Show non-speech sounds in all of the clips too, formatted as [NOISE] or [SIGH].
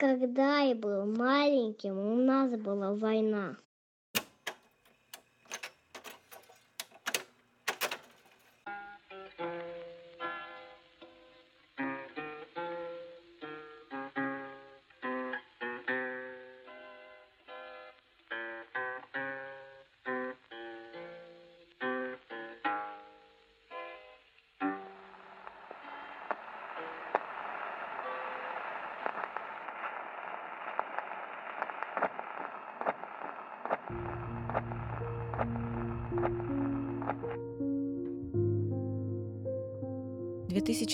Когда я был маленьким, у нас была война.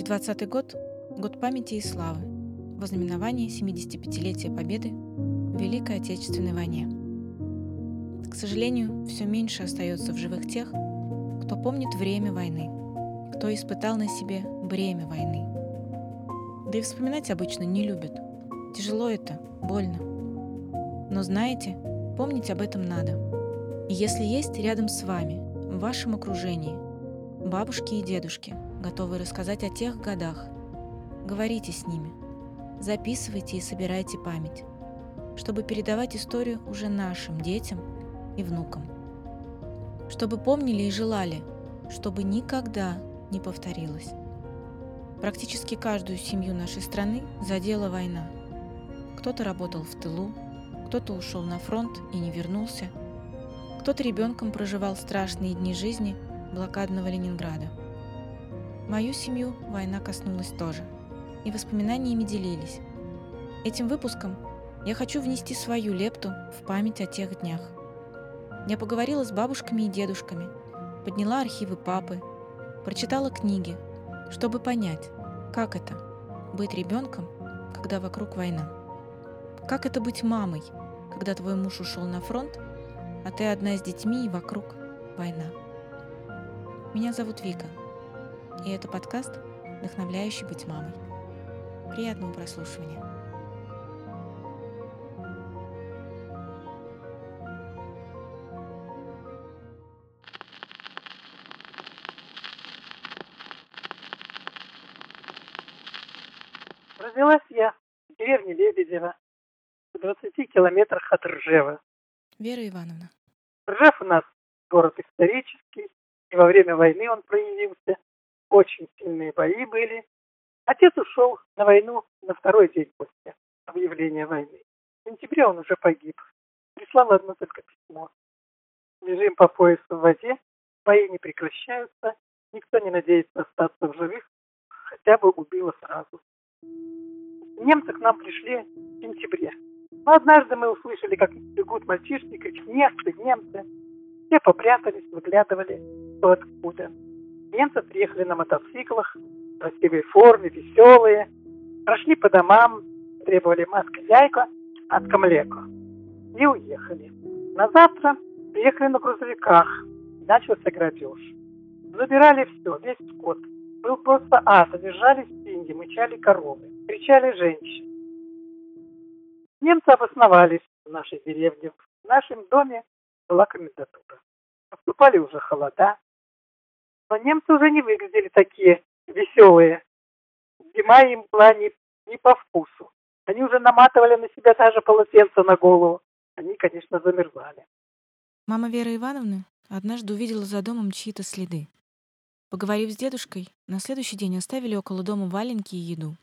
2020 год – год памяти и славы, вознаменование 75-летия Победы в Великой Отечественной войне. К сожалению, все меньше остается в живых тех, кто помнит время войны, кто испытал на себе бремя войны. Да и вспоминать обычно не любят. Тяжело это, больно. Но знаете, помнить об этом надо. И если есть рядом с вами, в вашем окружении, бабушки и дедушки – готовые рассказать о тех годах. Говорите с ними, записывайте и собирайте память, чтобы передавать историю уже нашим детям и внукам. Чтобы помнили и желали, чтобы никогда не повторилось. Практически каждую семью нашей страны задела война. Кто-то работал в тылу, кто-то ушел на фронт и не вернулся, кто-то ребенком проживал страшные дни жизни блокадного Ленинграда – Мою семью война коснулась тоже, и воспоминаниями делились. Этим выпуском я хочу внести свою лепту в память о тех днях. Я поговорила с бабушками и дедушками, подняла архивы папы, прочитала книги, чтобы понять, как это – быть ребенком, когда вокруг война. Как это быть мамой, когда твой муж ушел на фронт, а ты одна с детьми и вокруг война. Меня зовут Вика – и это подкаст «Вдохновляющий быть мамой». Приятного прослушивания. Родилась я в деревне Лебедева, в 20 километрах от Ржева. Вера Ивановна. Ржев у нас город исторический, и во время войны он проявился очень сильные бои были. Отец ушел на войну на второй день после объявления войны. В сентябре он уже погиб. Прислал одно только письмо. Лежим по поясу в воде, бои не прекращаются, никто не надеется остаться в живых, хотя бы убило сразу. Немцы к нам пришли в сентябре. Но однажды мы услышали, как бегут мальчишки, кричат «Немцы! Немцы!». Все попрятались, выглядывали, кто откуда. Немцы приехали на мотоциклах, в красивой форме, веселые, прошли по домам, требовали маска яйка, от млеко и уехали. На завтра приехали на грузовиках, начался грабеж. Забирали все, весь скот. Был просто ад, задержались деньги, мычали коровы, кричали женщины. Немцы обосновались в нашей деревне. В нашем доме была комендатура. Наступали уже холода, но немцы уже не выглядели такие веселые. Зима им была не, не по вкусу. Они уже наматывали на себя даже полотенце на голову. Они, конечно, замерзали. Мама Веры Ивановны однажды увидела за домом чьи-то следы. Поговорив с дедушкой, на следующий день оставили около дома валенки и еду.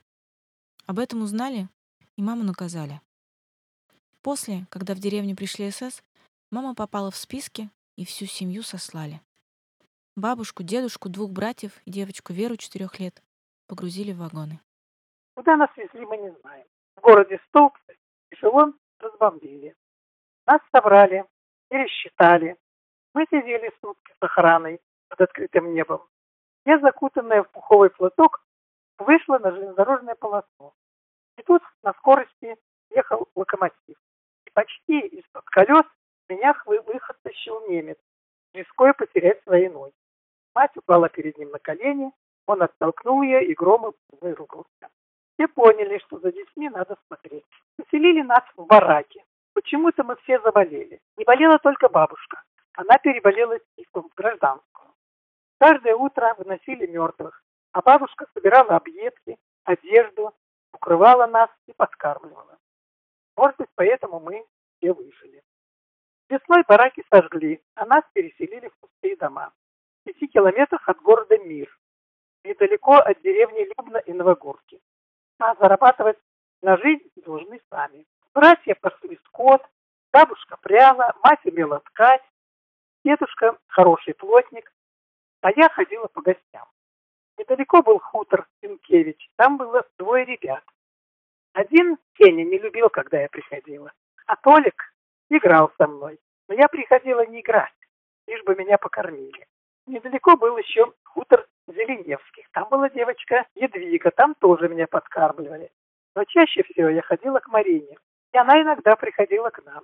Об этом узнали, и маму наказали. После, когда в деревню пришли СС, мама попала в списки, и всю семью сослали. Бабушку, дедушку, двух братьев и девочку Веру четырех лет погрузили в вагоны. Куда нас везли, мы не знаем. В городе Столбцы эшелон разбомбили. Нас собрали, пересчитали. Мы сидели сутки с охраной под открытым небом. Я, закутанная в пуховый платок, вышла на железнодорожное полосу. И тут на скорости ехал локомотив. И почти из-под колес меня выхотащил немец, рискуя потерять свои ноги. Мать упала перед ним на колени, он оттолкнул ее и громом выругался. Все поняли, что за детьми надо смотреть. Поселили нас в бараке. Почему-то мы все заболели. Не болела только бабушка. Она переболела тифом, гражданскую. Каждое утро выносили мертвых, а бабушка собирала объедки, одежду, укрывала нас и подкармливала. Может быть, поэтому мы все выжили. Весной бараки сожгли, а нас переселили в пустые дома. Пяти километрах от города Мир, недалеко от деревни Любна и Новогорки. А зарабатывать на жизнь должны сами. Братья пасли скот, бабушка пряла, мать умела ткать, дедушка хороший плотник, а я ходила по гостям. Недалеко был хутор Сенкевич, там было двое ребят. Один Сеня не любил, когда я приходила, а Толик играл со мной. Но я приходила не играть, лишь бы меня покормили. Недалеко был еще хутор Зеленевских. Там была девочка Едвига, там тоже меня подкармливали. Но чаще всего я ходила к Марине, и она иногда приходила к нам.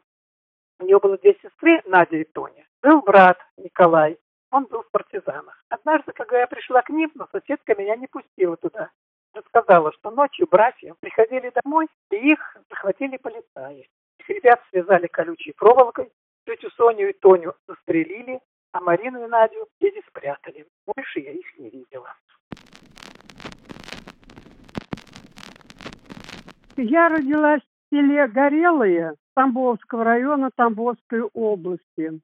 У нее было две сестры, Надя и Тоня. Был брат Николай, он был в партизанах. Однажды, когда я пришла к ним, но соседка меня не пустила туда. Рассказала, что ночью братья приходили домой, и их захватили полицаи. Их ребят связали колючей проволокой, тетю Соню и Тоню застрелили, а Марину и Надю дети спрятали. Больше я их не видела. Я родилась в селе Горелое Тамбовского района Тамбовской области.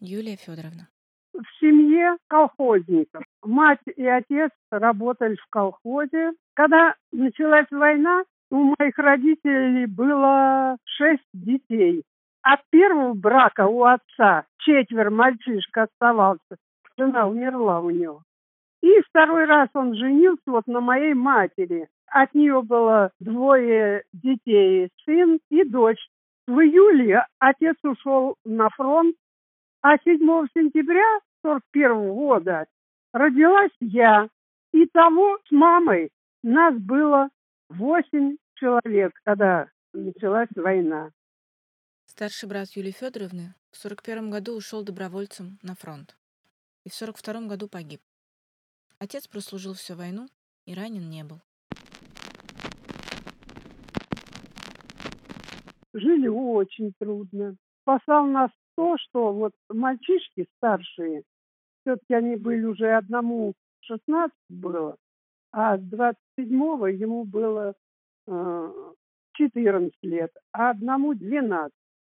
Юлия Федоровна. В семье колхозников. Мать и отец работали в колхозе. Когда началась война, у моих родителей было шесть детей. От первого брака у отца четверо мальчишек оставался. Жена умерла у него. И второй раз он женился вот на моей матери. От нее было двое детей, сын и дочь. В июле отец ушел на фронт, а 7 сентября 41 года родилась я. И того с мамой нас было восемь человек, когда началась война. Старший брат Юлии Федоровны в 41 году ушел добровольцем на фронт и в 42 году погиб. Отец прослужил всю войну и ранен не был. Жили очень трудно. Спасал нас то, что вот мальчишки старшие, все-таки они были уже одному 16 было, а с 27-го ему было э, 14 лет, а одному 12.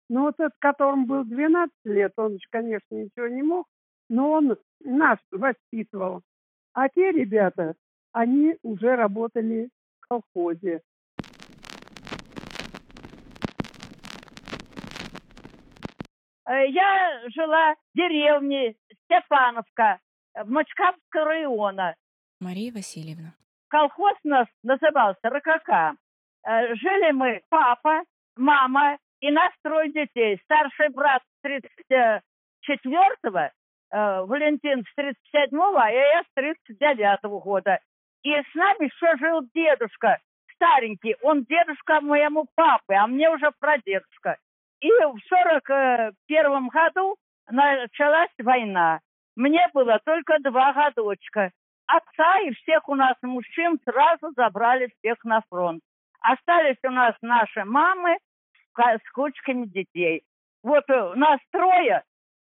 Но вот этот, которому был 12 лет, он, конечно, ничего не мог, но он нас воспитывал. А те ребята, они уже работали в колхозе. Э, я жила в деревне Степановка, Мачкавского района. Мария Васильевна. Колхоз у нас назывался РКК. Э, жили мы, папа, мама и нас трое детей. Старший брат с 34-го, э, Валентин с 37-го, а я с 39-го года. И с нами еще жил дедушка, старенький. Он дедушка моему папе, а мне уже прадедушка. И в 41 году началась война. Мне было только два годочка. Отца и всех у нас мужчин сразу забрали всех на фронт. Остались у нас наши мамы с кучками детей. Вот у нас трое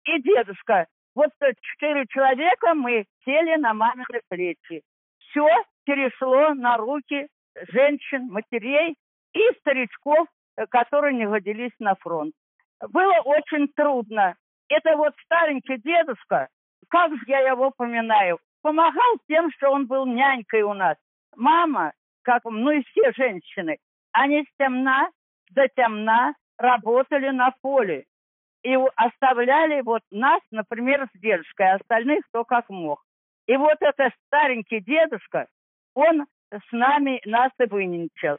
и дедушка. Вот четыре человека мы сели на мамины плечи. Все перешло на руки женщин, матерей и старичков, Э, которые не годились на фронт. Было очень трудно. Это вот старенький дедушка, как же я его поминаю, помогал тем, что он был нянькой у нас. Мама, как ну и все женщины, они с темна до темна работали на поле. И оставляли вот нас, например, с дедушкой, а остальных кто как мог. И вот этот старенький дедушка, он с нами нас и выненчил.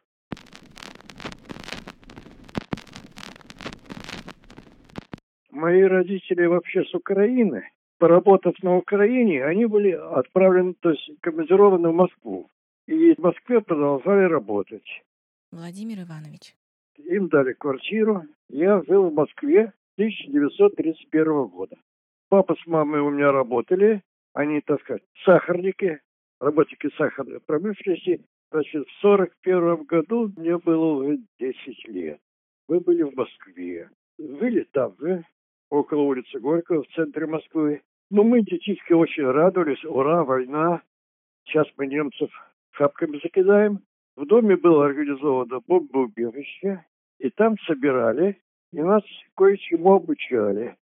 Мои родители вообще с Украины. Поработав на Украине, они были отправлены, то есть командированы в Москву. И в Москве продолжали работать. Владимир Иванович. Им дали квартиру. Я жил в Москве 1931 года. Папа с мамой у меня работали. Они, так сказать, сахарники, работники сахарной промышленности. Значит, в 1941 году мне было уже 10 лет. Мы были в Москве. Жили там же, около улицы Горького в центре Москвы. Ну, мы, детишки, очень радовались. Ура, война. Сейчас мы немцев шапками закидаем. В доме было организовано бомбоубежище. И там собирали и нас кое-чему обучали.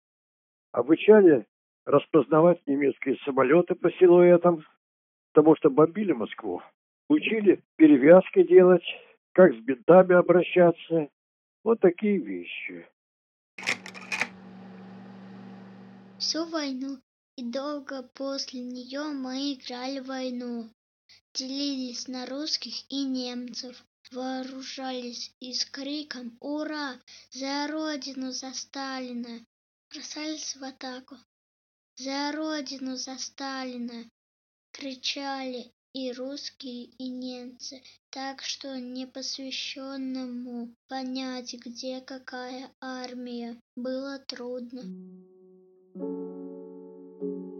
Обучали распознавать немецкие самолеты по силуэтам, потому что бомбили Москву. Учили перевязки делать, как с бинтами обращаться. Вот такие вещи. Всю войну и долго после нее мы играли в войну. Делились на русских и немцев. Вооружались и с криком «Ура! За Родину, за Сталина!» Бросались в атаку. «За Родину, за Сталина!» Кричали и русские, и немцы, так что непосвященному понять, где какая армия, было трудно.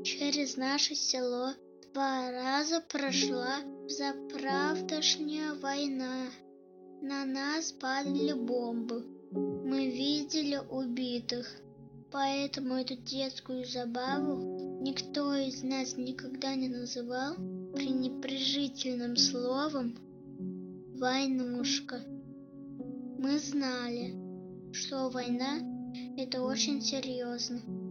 Через наше село два раза прошла заправдошняя война. На нас падали бомбы. Мы видели убитых. Поэтому эту детскую забаву никто из нас никогда не называл пренепрежительным словом «войнушка». Мы знали, что война – это очень серьезно.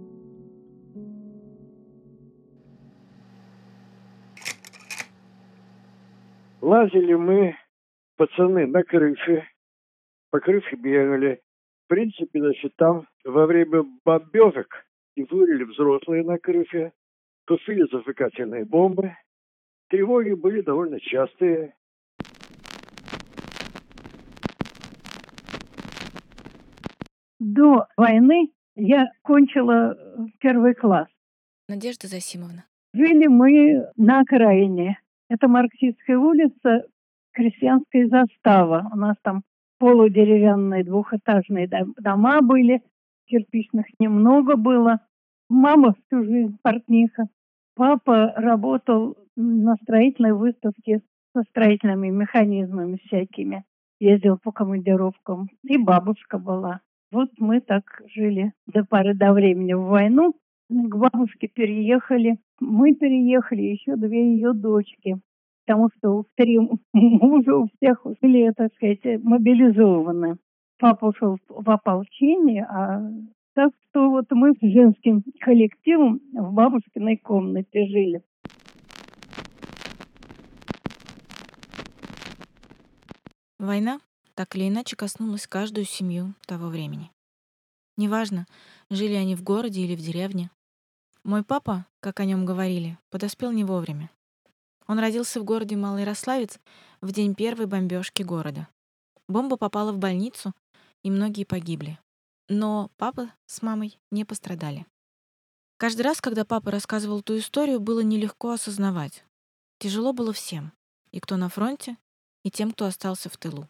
Лазили мы, пацаны, на крыше. По крыше бегали. В принципе, значит, там во время бомбежек дежурили взрослые на крыше, тушили зажигательные бомбы. Тревоги были довольно частые. До войны я кончила первый класс. Надежда Засимовна. Жили мы на окраине. Это Марксистская улица, крестьянская застава. У нас там полудеревянные двухэтажные дома были, кирпичных немного было. Мама всю жизнь портниха. Папа работал на строительной выставке со строительными механизмами всякими. Ездил по командировкам. И бабушка была. Вот мы так жили до поры до времени в войну. К бабушке переехали. Мы переехали, еще две ее дочки. Потому что у три мужа у всех были, так сказать, мобилизованы. Папа ушел в ополчение, а так что вот мы с женским коллективом в бабушкиной комнате жили. Война так или иначе коснулась каждую семью того времени. Неважно, жили они в городе или в деревне. Мой папа, как о нем говорили, подоспел не вовремя. Он родился в городе Малый Рославец в день первой бомбежки города. Бомба попала в больницу, и многие погибли. Но папа с мамой не пострадали. Каждый раз, когда папа рассказывал ту историю, было нелегко осознавать. Тяжело было всем. И кто на фронте, и тем, кто остался в тылу.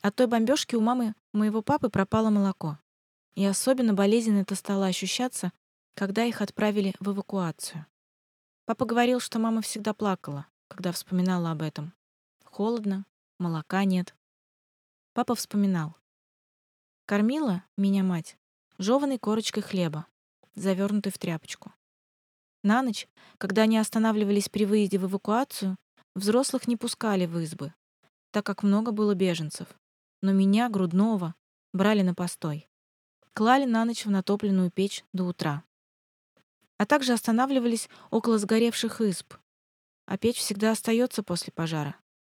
От той бомбежки у мамы моего папы пропало молоко. И особенно болезненно это стало ощущаться, когда их отправили в эвакуацию. Папа говорил, что мама всегда плакала, когда вспоминала об этом. Холодно, молока нет. Папа вспоминал. Кормила меня мать жеванной корочкой хлеба, завернутой в тряпочку. На ночь, когда они останавливались при выезде в эвакуацию, взрослых не пускали в избы, так как много было беженцев. Но меня, грудного, брали на постой. Клали на ночь в натопленную печь до утра. А также останавливались около сгоревших изб. А печь всегда остается после пожара.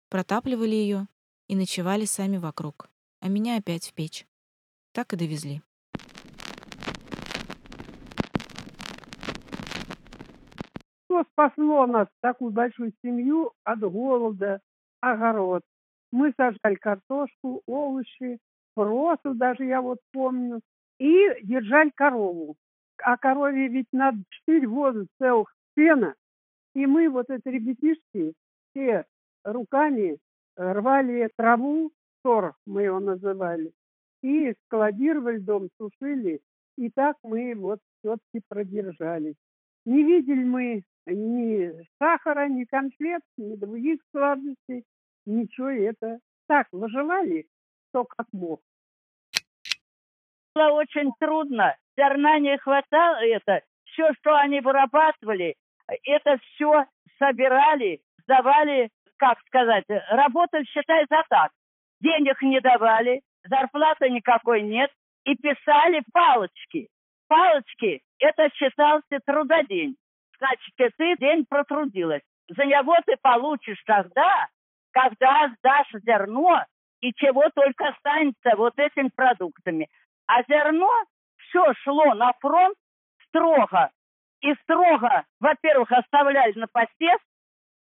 Протапливали ее и ночевали сами вокруг. А меня опять в печь. Так и довезли. Что спасло нас, такую большую семью, от голода, огород? Мы сажали картошку, овощи, просу даже, я вот помню, и держали корову. А корове ведь надо четыре воза целых сена. И мы, вот эти ребятишки, все руками рвали траву, сор мы его называли, и складировали дом, сушили. И так мы вот все-таки продержались. Не видели мы ни сахара, ни конфет, ни других сладостей ничего это так выживали, кто как мог. Было очень трудно, зерна не хватало это, все, что они вырабатывали, это все собирали, сдавали, как сказать, работали, считай, за так. Денег не давали, зарплаты никакой нет, и писали палочки. Палочки – это считался трудодень. Значит, ты день протрудилась. За него ты получишь тогда, когда сдашь зерно и чего только останется вот этими продуктами. А зерно все шло на фронт строго. И строго, во-первых, оставляли на посев,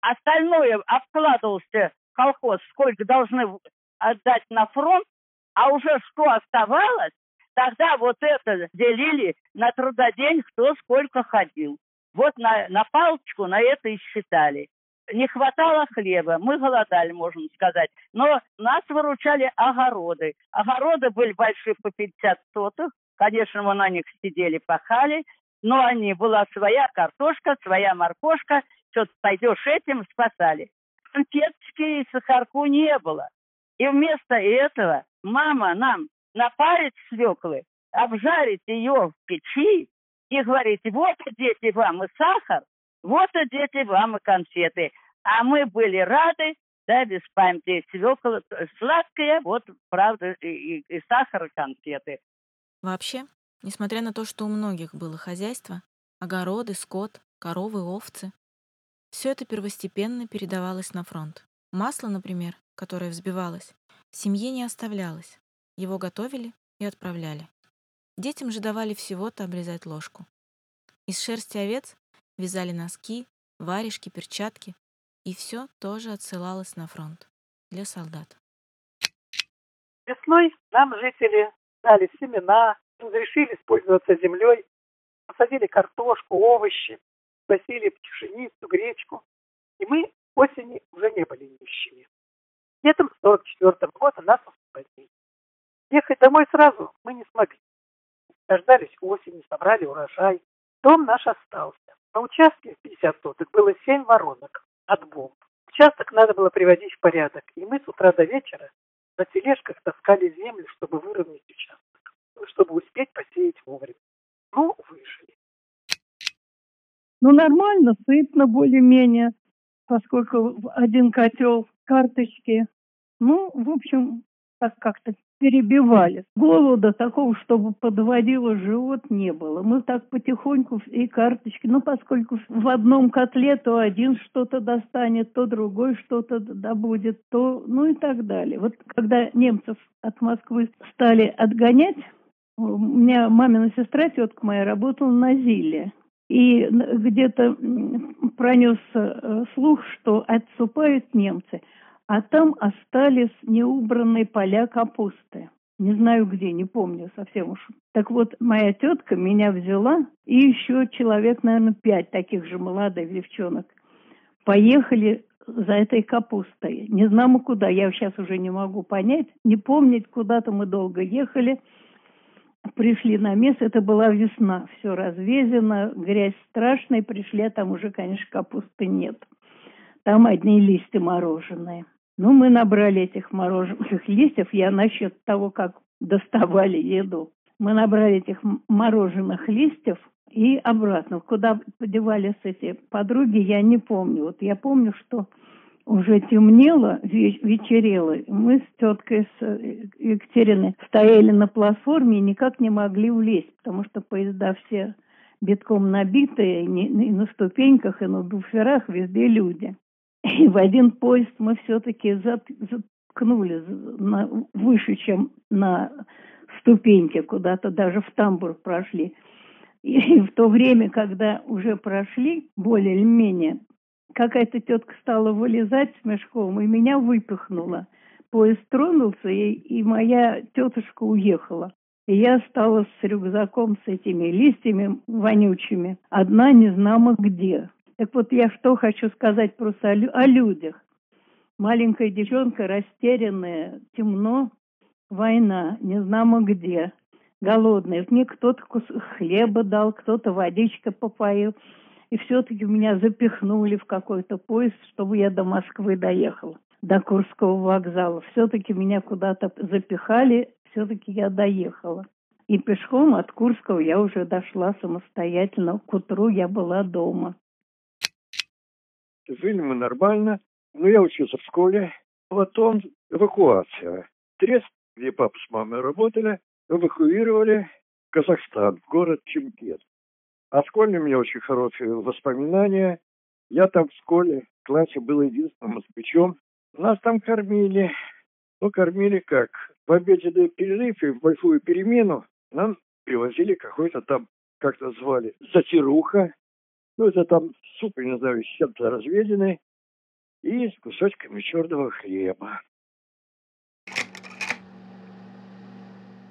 остальное обкладывался колхоз, сколько должны отдать на фронт, а уже что оставалось, тогда вот это делили на трудодень, кто сколько ходил. Вот на, на палочку на это и считали. Не хватало хлеба, мы голодали, можно сказать. Но нас выручали огороды. Огороды были большие по 50 сотых. Конечно, мы на них сидели, пахали. Но они была своя картошка, своя моркошка. Что-то пойдешь этим, спасали. Конфеточки и сахарку не было. И вместо этого мама нам напарит свеклы, обжарить ее в печи и говорить, вот, дети, вам и сахар, вот, дети, вам и конфеты. А мы были рады, да, без памяти, свекла сладкая, вот, правда, и, и сахар, и конфеты. Вообще, несмотря на то, что у многих было хозяйство, огороды, скот, коровы, овцы, все это первостепенно передавалось на фронт. Масло, например, которое взбивалось, семье не оставлялось. Его готовили и отправляли. Детям же давали всего-то обрезать ложку. Из шерсти овец вязали носки, варежки, перчатки, и все тоже отсылалось на фронт для солдат. Весной нам жители дали семена, разрешили использоваться землей, посадили картошку, овощи, посели пшеницу, гречку. И мы осени уже не были нищими. Летом 44 года нас освободили. Ехать домой сразу мы не смогли. Дождались осени, собрали урожай. Дом наш остался. На участке в 50 соток было 7 воронок от бомб. Участок надо было приводить в порядок. И мы с утра до вечера на тележках таскали землю, чтобы выровнять участок. Чтобы успеть посеять вовремя. Ну, выжили. Ну, нормально, сытно более-менее, поскольку один котел карточки. Ну, в общем, так как-то перебивали. Голода такого, чтобы подводило живот, не было. Мы так потихоньку и карточки, ну, поскольку в одном котле то один что-то достанет, то другой что-то добудет, то, ну и так далее. Вот когда немцев от Москвы стали отгонять, у меня мамина сестра, тетка моя, работала на Зиле. И где-то пронесся э, слух, что отступают немцы – а там остались неубранные поля капусты. Не знаю где, не помню совсем уж. Так вот, моя тетка меня взяла, и еще человек, наверное, пять таких же молодых девчонок. Поехали за этой капустой. Не знамо куда, я сейчас уже не могу понять, не помнить, куда-то мы долго ехали. Пришли на место, это была весна, все развезено, грязь страшная, пришли, а там уже, конечно, капусты нет. Там одни листья мороженые. Ну, мы набрали этих мороженых [LAUGHS] листьев. Я насчет того, как доставали еду. Мы набрали этих мороженых листьев и обратно. Куда подевались эти подруги, я не помню. Вот я помню, что уже темнело, вечерело. Мы с теткой с э, Екатериной стояли на платформе и никак не могли влезть, потому что поезда все битком набитые, и на ступеньках, и на буферах везде люди. И в один поезд мы все-таки заткнули на, выше, чем на ступеньке, куда-то даже в тамбур прошли. И в то время, когда уже прошли, более или менее, какая-то тетка стала вылезать с мешком, и меня выпихнула. Поезд тронулся, и, и моя тетушка уехала. И я осталась с рюкзаком с этими листьями вонючими, одна не знамо где. Так вот, я что хочу сказать просто о, о людях. Маленькая девчонка, растерянная, темно, война, не знамо где, голодная. Мне кто-то хлеба дал, кто-то водичка попоил. И все-таки меня запихнули в какой-то поезд, чтобы я до Москвы доехала, до Курского вокзала. Все-таки меня куда-то запихали, все-таки я доехала. И пешком от Курского я уже дошла самостоятельно. К утру я была дома. Жили мы нормально. Но я учился в школе. Потом эвакуация. Трест где папа с мамой работали, эвакуировали в Казахстан, в город Чемкет. А школьные у меня очень хорошие воспоминания. Я там в школе, в классе был единственным москвичом. Нас там кормили. Ну, кормили как? В обеденный перерыв и в большую перемену нам привозили какой-то там, как то звали, затируха. Ну, это там суп, не знаю, с чем-то разведенный. И с кусочками черного хлеба.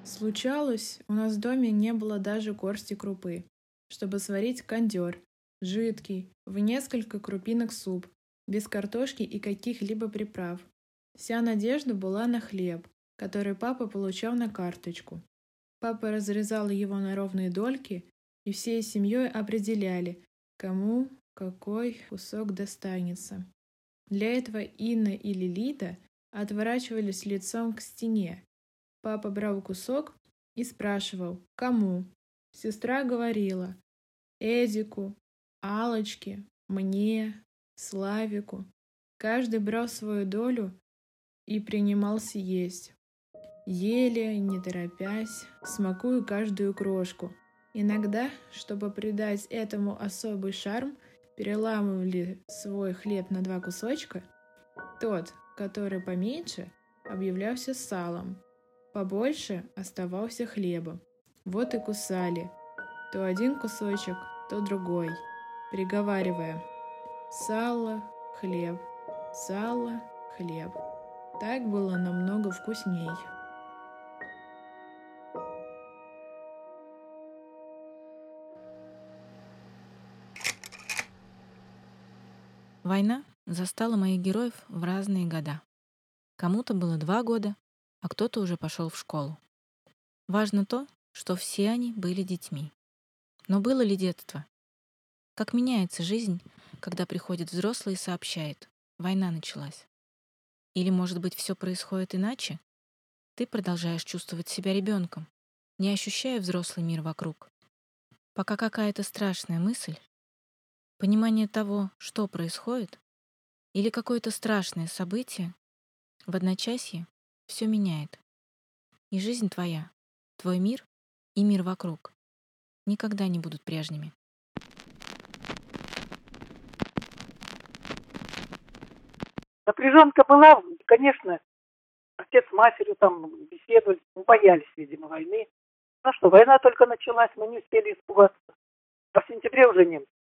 Случалось, у нас в доме не было даже горсти крупы, чтобы сварить кондер, жидкий, в несколько крупинок суп, без картошки и каких-либо приправ. Вся надежда была на хлеб, который папа получал на карточку. Папа разрезал его на ровные дольки, и всей семьей определяли, кому какой кусок достанется. Для этого Инна и Лилита отворачивались лицом к стене. Папа брал кусок и спрашивал, кому. Сестра говорила, Эдику, Алочке, мне, Славику. Каждый брал свою долю и принимался есть. Ели, не торопясь, смакуя каждую крошку. Иногда, чтобы придать этому особый шарм, переламывали свой хлеб на два кусочка. Тот, который поменьше, объявлялся салом, побольше оставался хлебом. Вот и кусали. То один кусочек, то другой, приговаривая «сало, хлеб, сало, хлеб». Так было намного вкусней. Война застала моих героев в разные года. Кому-то было два года, а кто-то уже пошел в школу. Важно то, что все они были детьми. Но было ли детство? Как меняется жизнь, когда приходит взрослый и сообщает «война началась»? Или, может быть, все происходит иначе? Ты продолжаешь чувствовать себя ребенком, не ощущая взрослый мир вокруг. Пока какая-то страшная мысль, понимание того, что происходит, или какое-то страшное событие, в одночасье все меняет. И жизнь твоя, твой мир и мир вокруг никогда не будут прежними. Напряженка была, конечно, отец с матерью там беседовали, ну, боялись, видимо, войны. Ну что, война только началась, мы не успели испугаться. А в сентябре уже немцы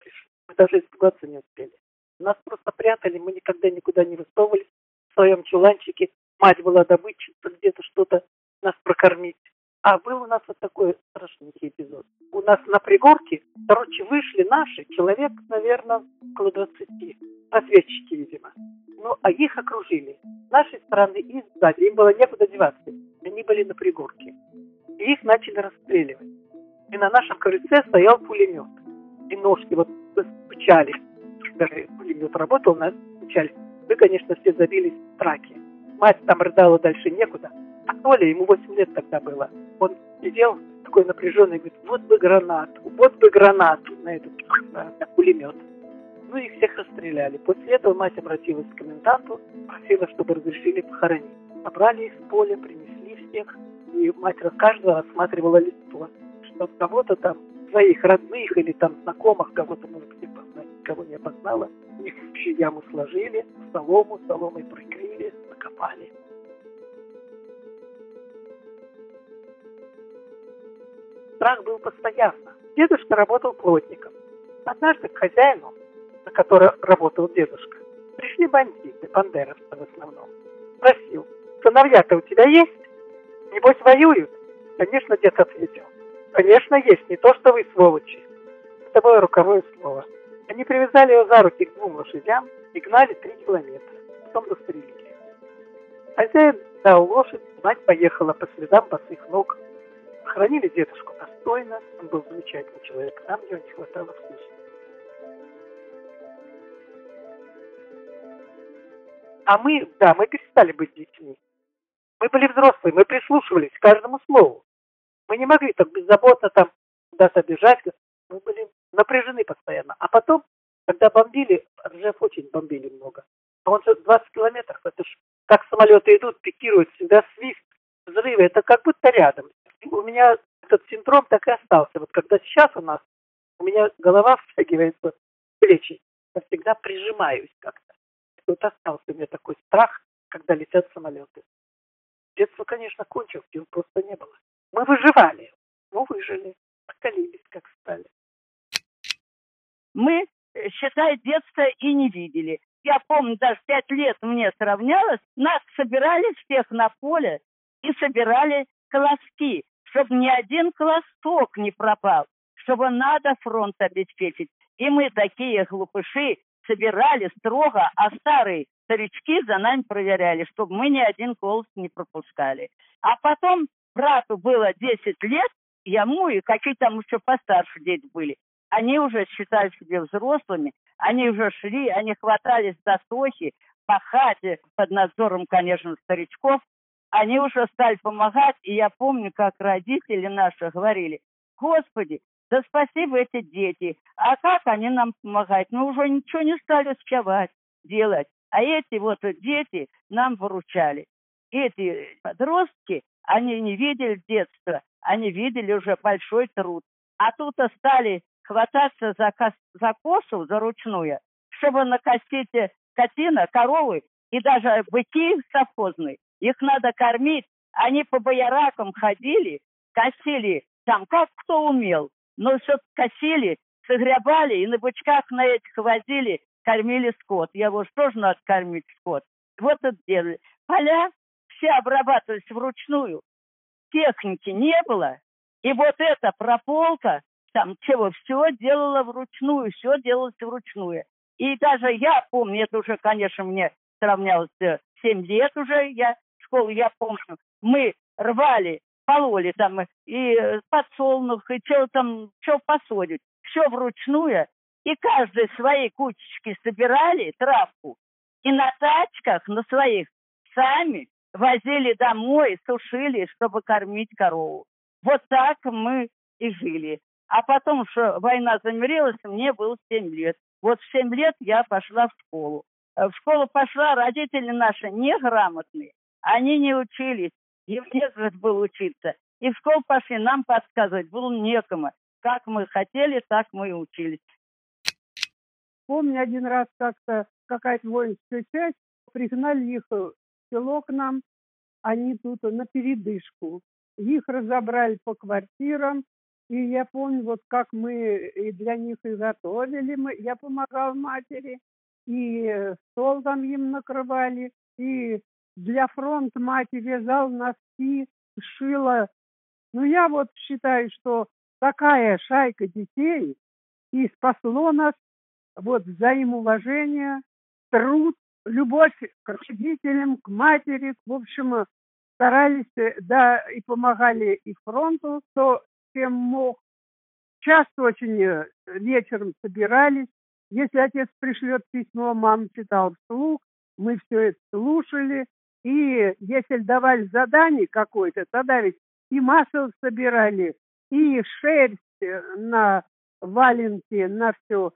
мы даже испугаться не успели. Нас просто прятали, мы никогда никуда не высовывались в своем чуланчике. Мать была добытчица, где-то что-то нас прокормить. А был у нас вот такой страшненький эпизод. У нас на пригорке, короче, вышли наши, человек, наверное, около 20, разведчики, видимо. Ну, а их окружили. С нашей стороны и сзади. Им было некуда деваться. Они были на пригорке. И их начали расстреливать. И на нашем крыльце стоял пулемет. И ножки вот стучали. Даже пулемет работал, нас стучали. Мы, конечно, все забились в траке. Мать там рыдала дальше некуда. А Толя, ему 8 лет тогда было, он сидел такой напряженный, говорит, вот бы гранату, вот бы гранату на этот на, пулемет. Ну, их всех расстреляли. После этого мать обратилась к коменданту, просила, чтобы разрешили похоронить. Собрали их с поля, принесли всех, и мать каждого осматривала лицо, что кого-то там, своих родных или там знакомых, кого-то, может познать, кого не опознала, их в яму сложили, солому, соломой прикрыли, закопали. страх был постоянно. Дедушка работал плотником. Однажды к хозяину, на который работал дедушка, пришли бандиты, бандеровцы в основном. Спросил, сыновья-то у тебя есть? Небось воюют? Конечно, дед ответил. Конечно, есть, не то, что вы, сволочи. С тобой руковое слово. Они привязали его за руки к двум лошадям и гнали три километра. Потом застрелили. Хозяин дал лошадь, мать поехала по следам босых ног. Хранили дедушку достойно, он был замечательный человек, нам его не хватало вкуса. А мы, да, мы перестали быть детьми. Мы были взрослые, мы прислушивались к каждому слову. Мы не могли так беззаботно там куда-то бежать. Мы были напряжены постоянно. А потом, когда бомбили, Ржев очень бомбили много. А он же 20 километров, это ж как самолеты идут, пикируют, всегда свист, взрывы, это как будто рядом. У меня этот синдром так и остался. Вот когда сейчас у нас, у меня голова [LAUGHS] втягивается, плечи, я всегда прижимаюсь как-то. Вот остался у меня такой страх, когда летят самолеты. Детство, конечно, кончилось, его просто не было. Мы выживали, мы выжили, покалились, как стали. Мы, э, считай, детства и не видели. Я помню, даже пять лет мне сравнялось, нас собирали всех на поле и собирали колоски, чтобы ни один колосок не пропал, чтобы надо фронт обеспечить. И мы такие глупыши собирали строго, а старые старички за нами проверяли, чтобы мы ни один колос не пропускали. А потом брату было 10 лет, ему и какие там еще постарше дети были. Они уже считали себя взрослыми, они уже шли, они хватались за сохи, пахать под надзором, конечно, старичков. Они уже стали помогать, и я помню, как родители наши говорили, Господи, да спасибо эти дети, а как они нам помогают? Мы уже ничего не стали успевать делать. А эти вот дети нам выручали. Эти подростки, они не видели детства, они видели уже большой труд. А тут стали хвататься за, кос, за косу, за ручную, чтобы накосить скотина, коровы и даже быки совхозные. Их надо кормить. Они по бояракам ходили, косили там, как кто умел. Но все косили, согребали и на бычках на этих возили, кормили скот. Я его тоже надо кормить скот. Вот это делали. Поля все обрабатывались вручную. Техники не было. И вот эта прополка, там чего, все делала вручную, все делалось вручную. И даже я помню, это уже, конечно, мне сравнялось 7 лет уже, я школу, я помню, мы рвали, пололи там и подсолнух, и что там, что посадить. Все вручную, и каждый свои кучечки собирали, травку, и на тачках, на своих, сами возили домой, сушили, чтобы кормить корову. Вот так мы и жили. А потом, что война замерилась, мне было 7 лет. Вот в 7 лет я пошла в школу. В школу пошла, родители наши неграмотные. Они не учились. Им некогда было учиться. И в школу пошли, нам подсказывать было некому. Как мы хотели, так мы и учились. Помню один раз как-то какая-то воинская часть, пригнали их в село к нам, они тут на передышку. Их разобрали по квартирам, и я помню, вот как мы и для них и готовили, мы, я помогал матери, и стол там им накрывали, и для фронта мать вязал носки, шила. Ну, я вот считаю, что такая шайка детей и спасло нас вот взаимоуважение, труд, любовь к родителям, к матери, в общем, старались, да, и помогали и фронту, кто чем мог. Часто очень вечером собирались. Если отец пришлет письмо, мама читал вслух, мы все это слушали. И если давали задание какое-то, тогда ведь и масло собирали, и шерсть на валенки, на все.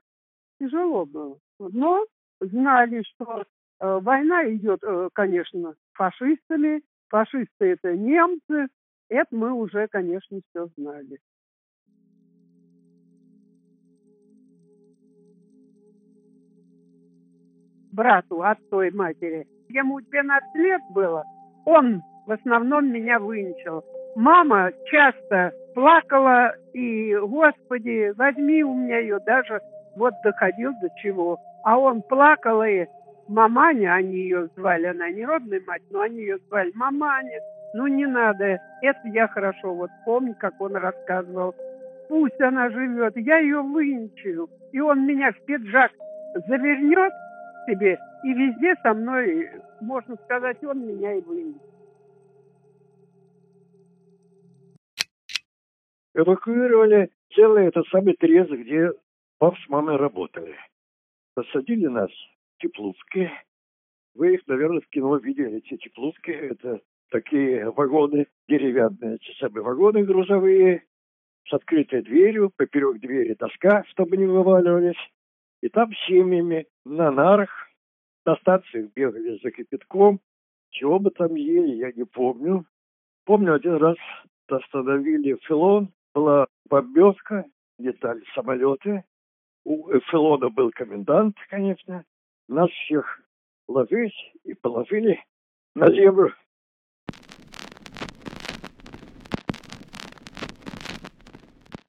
Тяжело было. Но знали, что э, война идет, э, конечно, фашистами. Фашисты это немцы. Это мы уже, конечно, все знали. Брату от той матери. Ему 12 лет было. Он в основном меня вынчил. Мама часто плакала и, Господи, возьми у меня ее, даже вот доходил до чего. А он плакал и маманя, они ее звали, она не родная мать, но они ее звали маманя. Ну не надо, это я хорошо вот помню, как он рассказывал. Пусть она живет, я ее вынчу. И он меня в пиджак завернет себе, и везде со мной, можно сказать, он меня и вынес. Эвакуировали целый этот самый трез, где пап с мамой работали. Посадили нас в теплушки. Вы их, наверное, в кино видели, эти теплушки. Это такие вагоны деревянные, эти самые вагоны грузовые, с открытой дверью, поперек двери доска, чтобы не вываливались. И там семьями на нарах на станциях бегали за кипятком. Чего бы там ели, я не помню. Помню, один раз остановили Филон, была бомбежка, летали самолеты. У Филона был комендант, конечно. Нас всех ложить и положили на землю.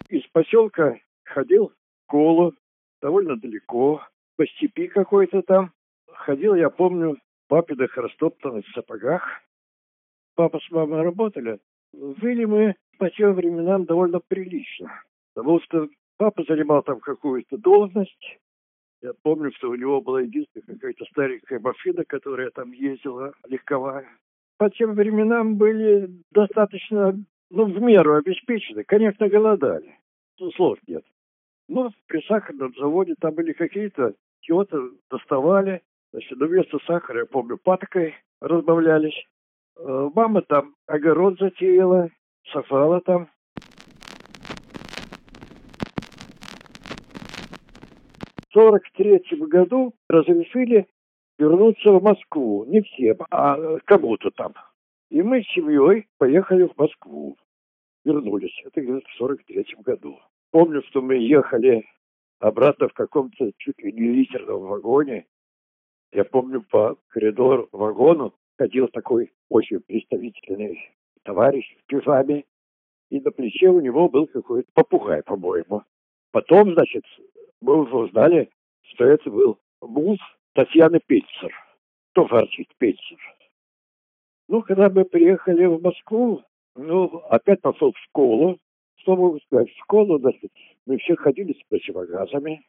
Из поселка ходил в школу, довольно далеко, по степи какой-то там. Ходил, я помню, в папиных растоптанных сапогах. Папа с мамой работали. Жили мы по тем временам довольно прилично. Потому что папа занимал там какую-то должность. Я помню, что у него была единственная какая-то старенькая машина, которая там ездила, легковая. По тем временам были достаточно, ну, в меру обеспечены. Конечно, голодали. Ну, слов нет. Ну, при сахарном заводе там были какие-то теты, доставали. Значит, вместо сахара, я помню, паткой разбавлялись. Э, мама там огород затеяла, сафала там. В сорок третьем году разрешили вернуться в Москву. Не всем, а кому-то там. И мы с семьей поехали в Москву. Вернулись. Это где-то в сорок третьем году. Помню, что мы ехали обратно в каком-то чуть ли не литерном вагоне. Я помню, по коридору вагону ходил такой очень представительный товарищ в пижаме, и на плече у него был какой-то попугай, по-моему. Потом, значит, мы уже узнали, что это был муж Татьяны Пельцер. Тоже артист Пельцер. Ну, когда мы приехали в Москву, ну, опять пошел в школу. Что могу сказать? В школу, значит, мы все ходили с противогазами.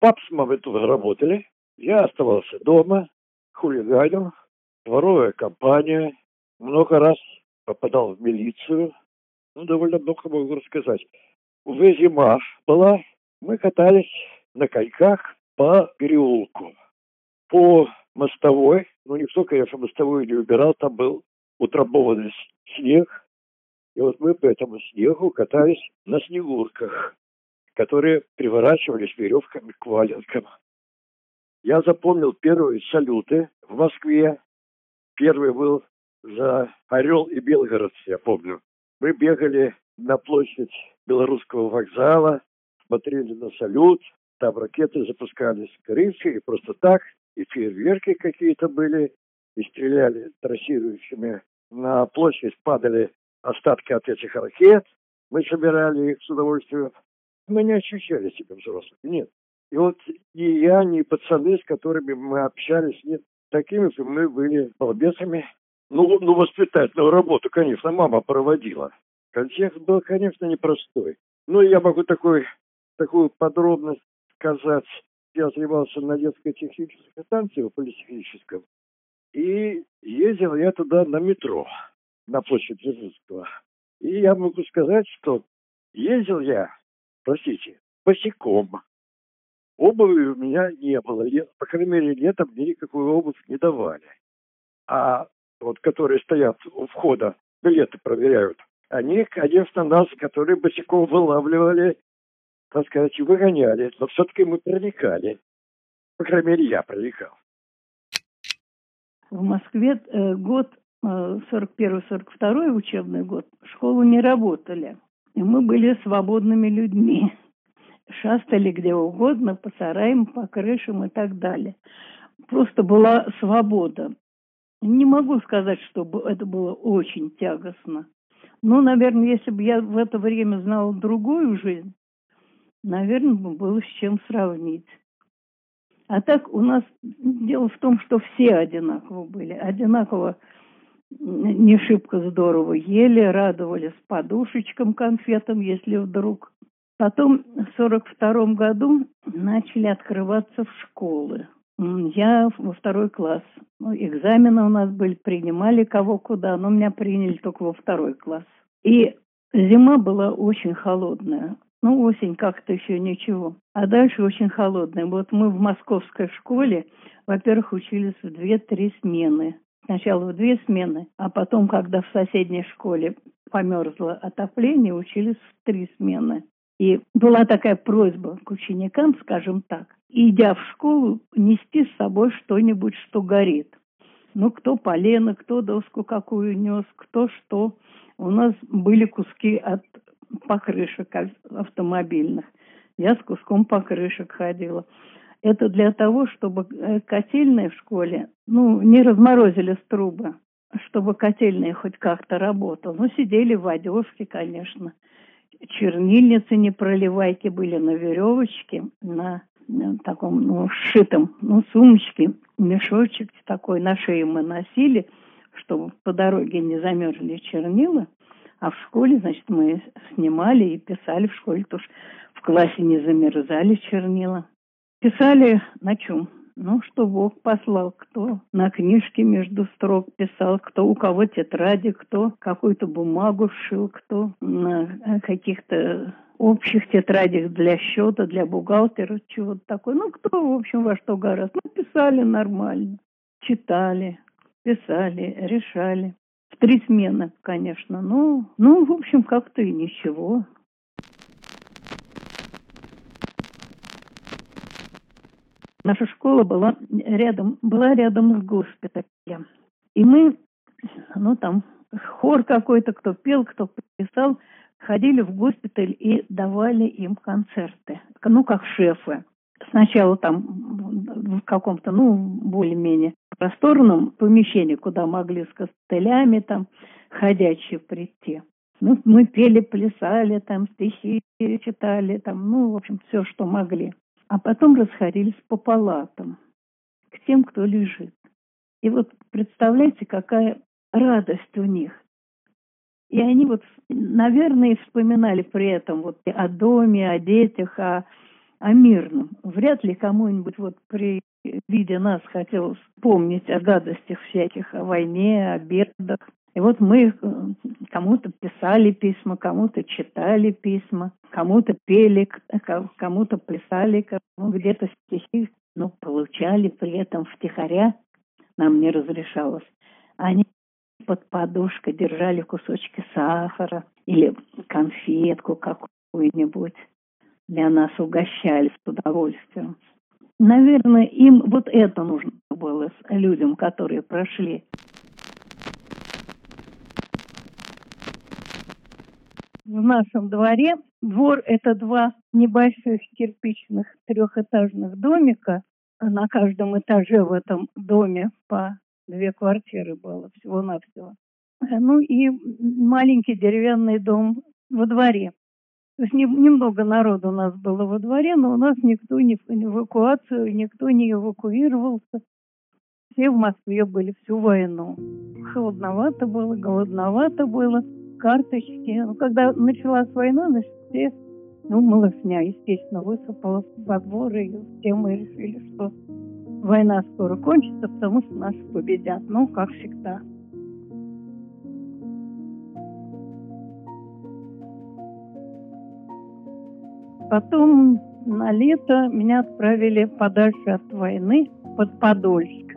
Пап с мамой тут работали. Я оставался дома, хулиганил, воровая компания. Много раз попадал в милицию. Ну, довольно много могу рассказать. Уже зима была. Мы катались на коньках по переулку. По мостовой, ну, никто, конечно, мостовую не убирал, там был утрамбованный снег. И вот мы по этому снегу катались на снегурках, которые приворачивались веревками к валенкам. Я запомнил первые салюты в Москве. Первый был за Орел и Белгород, я помню. Мы бегали на площадь Белорусского вокзала, смотрели на салют, там ракеты запускались крыши, и просто так, и фейерверки какие-то были, и стреляли трассирующими. На площадь падали остатки от этих ракет. Мы собирали их с удовольствием. Мы не ощущали себя взрослыми, нет. И вот ни я, ни пацаны, с которыми мы общались, нет, такими же мы были балбесами. Ну, ну, воспитательную работу, конечно, мама проводила. Контекст был, конечно, непростой. Но я могу такой, такую подробность сказать. Я занимался на детской технической станции в политехническом. И ездил я туда на метро, на площадь Дзержинского. И я могу сказать, что ездил я, простите, босиком. Обуви у меня не было. По крайней мере, летом мне никакую обувь не давали. А вот которые стоят у входа, билеты проверяют, они, конечно, нас, которые босиком вылавливали, так сказать, выгоняли. Но все-таки мы проникали. По крайней мере, я проникал. В Москве э, год 41-42 учебный год школу не работали. И мы были свободными людьми. Шастали где угодно, по сараям, по крышам и так далее. Просто была свобода. Не могу сказать, что это было очень тягостно. Ну, наверное, если бы я в это время знала другую жизнь, наверное, было с чем сравнить. А так у нас дело в том, что все одинаково были. Одинаково не шибко здорово ели, радовались подушечкам, конфетам, если вдруг. Потом в сорок втором году начали открываться в школы. Я во второй класс. Ну, экзамены у нас были, принимали кого куда, но меня приняли только во второй класс. И зима была очень холодная. Ну, осень как-то еще ничего. А дальше очень холодная. Вот мы в московской школе, во-первых, учились в две-три смены. Сначала в две смены, а потом, когда в соседней школе померзло отопление, учились в три смены. И была такая просьба к ученикам, скажем так, идя в школу, нести с собой что-нибудь, что горит. Ну, кто полено, кто доску какую нес, кто что. у нас были куски от покрышек автомобильных. Я с куском покрышек ходила. Это для того, чтобы э, котельные в школе, ну, не разморозили с трубы, чтобы котельные хоть как-то работал. Ну, сидели в одежке, конечно. Чернильницы не проливайки были на веревочке, на, на таком, ну, сшитом, ну, сумочке, мешочек такой на шее мы носили, чтобы по дороге не замерзли чернила. А в школе, значит, мы снимали и писали в школе, потому что в классе не замерзали чернила. Писали на чем? Ну, что Бог послал, кто на книжке между строк писал, кто у кого тетради, кто какую-то бумагу шил, кто на каких-то общих тетрадях для счета, для бухгалтера, чего-то такое. Ну, кто, в общем, во что гораздо. Ну, писали нормально, читали, писали, решали. В три смены, конечно. Ну, ну, в общем, как-то и ничего. Наша школа была рядом, была рядом с госпиталем. И мы, ну там, хор какой-то, кто пел, кто писал, ходили в госпиталь и давали им концерты. Ну, как шефы. Сначала там в каком-то, ну, более-менее просторном помещении, куда могли с костылями там ходячие прийти. Ну, мы пели, плясали, там стихи читали, там, ну, в общем, все, что могли а потом расходились по палатам к тем, кто лежит. И вот представляете, какая радость у них. И они вот, наверное, вспоминали при этом вот о доме, о детях, о, о мирном. Вряд ли кому-нибудь вот при виде нас хотелось помнить о гадостях всяких, о войне, о бедах. И вот мы э, кому-то писали письма, кому-то читали письма, кому-то пели, кому-то плясали, кому где-то стихи, но получали при этом втихаря, нам не разрешалось. Они под подушкой держали кусочки сахара или конфетку какую-нибудь. Для нас угощали с удовольствием. Наверное, им вот это нужно было людям, которые прошли в нашем дворе. Двор – это два небольших кирпичных трехэтажных домика. На каждом этаже в этом доме по две квартиры было всего-навсего. Ну и маленький деревянный дом во дворе. То есть немного народу у нас было во дворе, но у нас никто не в эвакуацию, никто не эвакуировался. Все в Москве были всю войну. Холодновато было, голодновато было карточки. Ну, когда началась война, значит, все, ну, малышня, естественно, высыпала во двор, и все мы решили, что война скоро кончится, потому что наши победят. Ну, как всегда. Потом на лето меня отправили подальше от войны под Подольск,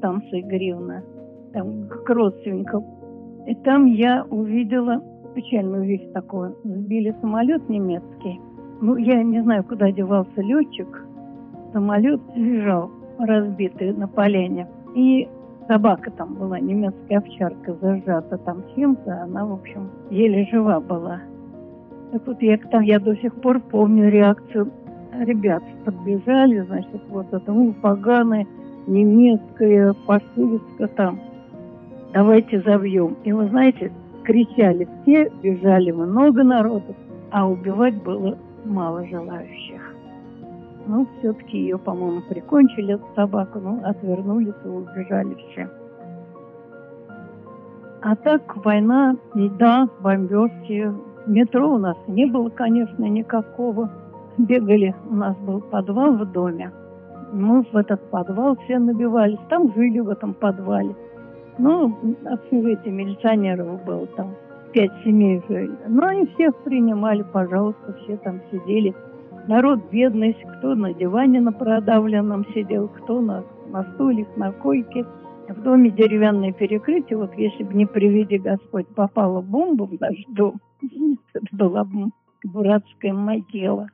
там Игоревна, там к родственникам и там я увидела печальную вещь такую. Сбили самолет немецкий. Ну, я не знаю, куда девался летчик. Самолет лежал разбитый на полене. И собака там была, немецкая овчарка, зажата там чем-то. Она, в общем, еле жива была. Так вот, я, там, я до сих пор помню реакцию ребят. Подбежали, значит, вот это, ну, поганое, немецкое, фашистское там давайте забьем. И вы знаете, кричали все, бежали много народу, а убивать было мало желающих. Ну, все-таки ее, по-моему, прикончили, эту собаку, ну, отвернулись и убежали все. А так война, да, бомбежки. Метро у нас не было, конечно, никакого. Бегали, у нас был подвал в доме. Мы в этот подвал все набивались. Там жили в этом подвале. Ну, общежитие милиционеров было там, пять семей жили. Но они всех принимали, пожалуйста, все там сидели. Народ бедный, кто на диване на продавленном сидел, кто на, на стульях, на койке. В доме деревянное перекрытие, вот если бы не приведи Господь попала бомба в наш дом, [LAUGHS] это была бы братская могила.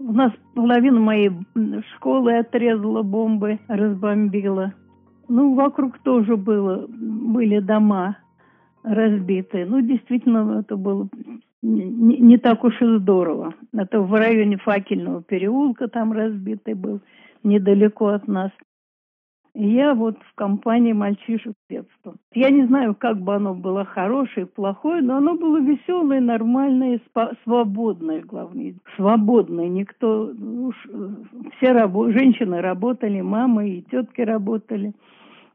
У нас половину моей школы отрезала бомбы, разбомбила. Ну, вокруг тоже было, были дома разбитые. Ну, действительно, это было не, не так уж и здорово. Это в районе Факельного переулка там разбитый был, недалеко от нас. Я вот в компании мальчишек детства. Я не знаю, как бы оно было хорошее, плохое, но оно было веселое, нормальное, свободное, главное. Свободное. Никто, уж, все рабо- женщины работали, мама и тетки работали.